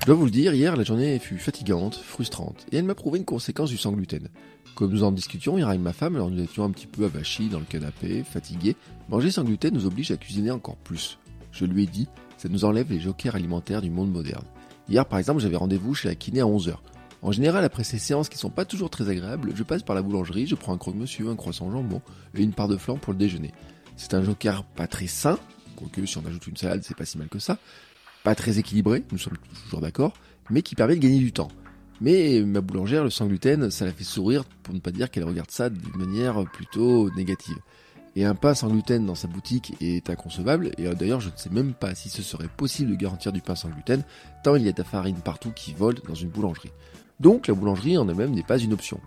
Je dois vous le dire, hier la journée fut fatigante, frustrante, et elle m'a prouvé une conséquence du sans gluten. Comme nous en discutions hier avec ma femme, alors nous étions un petit peu avachis dans le canapé, fatigués, manger sans gluten nous oblige à cuisiner encore plus. Je lui ai dit, ça nous enlève les jokers alimentaires du monde moderne. Hier par exemple, j'avais rendez-vous chez la kiné à 11h. En général, après ces séances qui sont pas toujours très agréables, je passe par la boulangerie, je prends un croque-monsieur, un croissant jambon et une part de flan pour le déjeuner. C'est un joker pas très sain, quoique si on ajoute une salade, c'est pas si mal que ça, pas très équilibré, nous sommes toujours d'accord, mais qui permet de gagner du temps. Mais ma boulangère, le sans gluten, ça la fait sourire, pour ne pas dire qu'elle regarde ça d'une manière plutôt négative. Et un pain sans gluten dans sa boutique est inconcevable, et d'ailleurs je ne sais même pas si ce serait possible de garantir du pain sans gluten, tant il y a de la farine partout qui vole dans une boulangerie. Donc la boulangerie en elle-même n'est pas une option.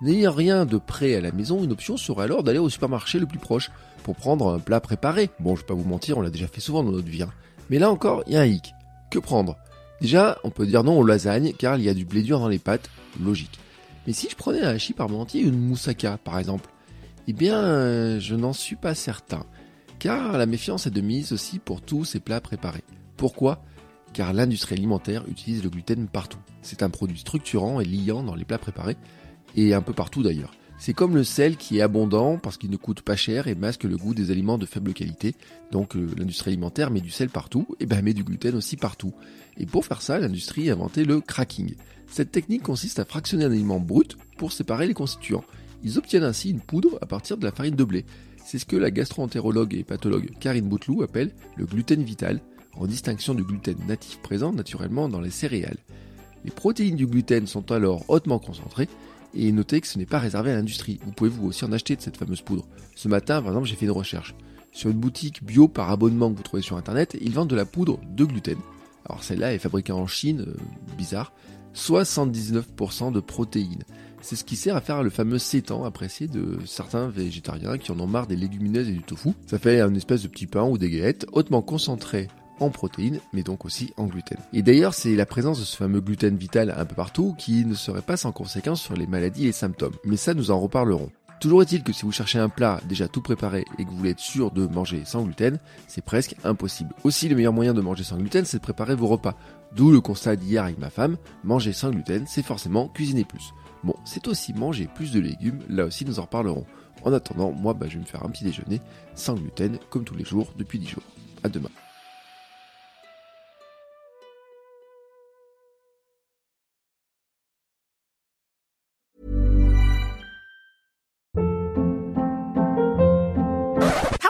N'ayant rien de prêt à la maison, une option serait alors d'aller au supermarché le plus proche, pour prendre un plat préparé. Bon, je vais pas vous mentir, on l'a déjà fait souvent dans notre vie. Hein. Mais là encore, il y a un hic. Que prendre? Déjà, on peut dire non aux lasagnes car il y a du blé dur dans les pâtes, logique. Mais si je prenais un hachis parmentier ou une moussaka par exemple, eh bien, je n'en suis pas certain. Car la méfiance est de mise aussi pour tous ces plats préparés. Pourquoi? Car l'industrie alimentaire utilise le gluten partout. C'est un produit structurant et liant dans les plats préparés, et un peu partout d'ailleurs. C'est comme le sel qui est abondant parce qu'il ne coûte pas cher et masque le goût des aliments de faible qualité. Donc euh, l'industrie alimentaire met du sel partout et ben met du gluten aussi partout. Et pour faire ça, l'industrie a inventé le cracking. Cette technique consiste à fractionner un aliment brut pour séparer les constituants. Ils obtiennent ainsi une poudre à partir de la farine de blé. C'est ce que la gastro-entérologue et pathologue Karine Bouteloup appelle le gluten vital, en distinction du gluten natif présent naturellement dans les céréales. Les protéines du gluten sont alors hautement concentrées et notez que ce n'est pas réservé à l'industrie. Vous pouvez vous aussi en acheter de cette fameuse poudre. Ce matin, par exemple, j'ai fait une recherche. Sur une boutique bio par abonnement que vous trouvez sur internet, ils vendent de la poudre de gluten. Alors celle-là est fabriquée en Chine, euh, bizarre. 79% de protéines. C'est ce qui sert à faire le fameux sétan apprécié de certains végétariens qui en ont marre des légumineuses et du tofu. Ça fait une espèce de petit pain ou des galettes hautement concentrées en protéines, mais donc aussi en gluten. Et d'ailleurs, c'est la présence de ce fameux gluten vital un peu partout qui ne serait pas sans conséquence sur les maladies et les symptômes. Mais ça, nous en reparlerons. Toujours est-il que si vous cherchez un plat déjà tout préparé et que vous voulez être sûr de manger sans gluten, c'est presque impossible. Aussi, le meilleur moyen de manger sans gluten, c'est de préparer vos repas. D'où le constat d'hier avec ma femme, manger sans gluten, c'est forcément cuisiner plus. Bon, c'est aussi manger plus de légumes, là aussi nous en reparlerons. En attendant, moi bah, je vais me faire un petit déjeuner sans gluten, comme tous les jours, depuis 10 jours. À demain.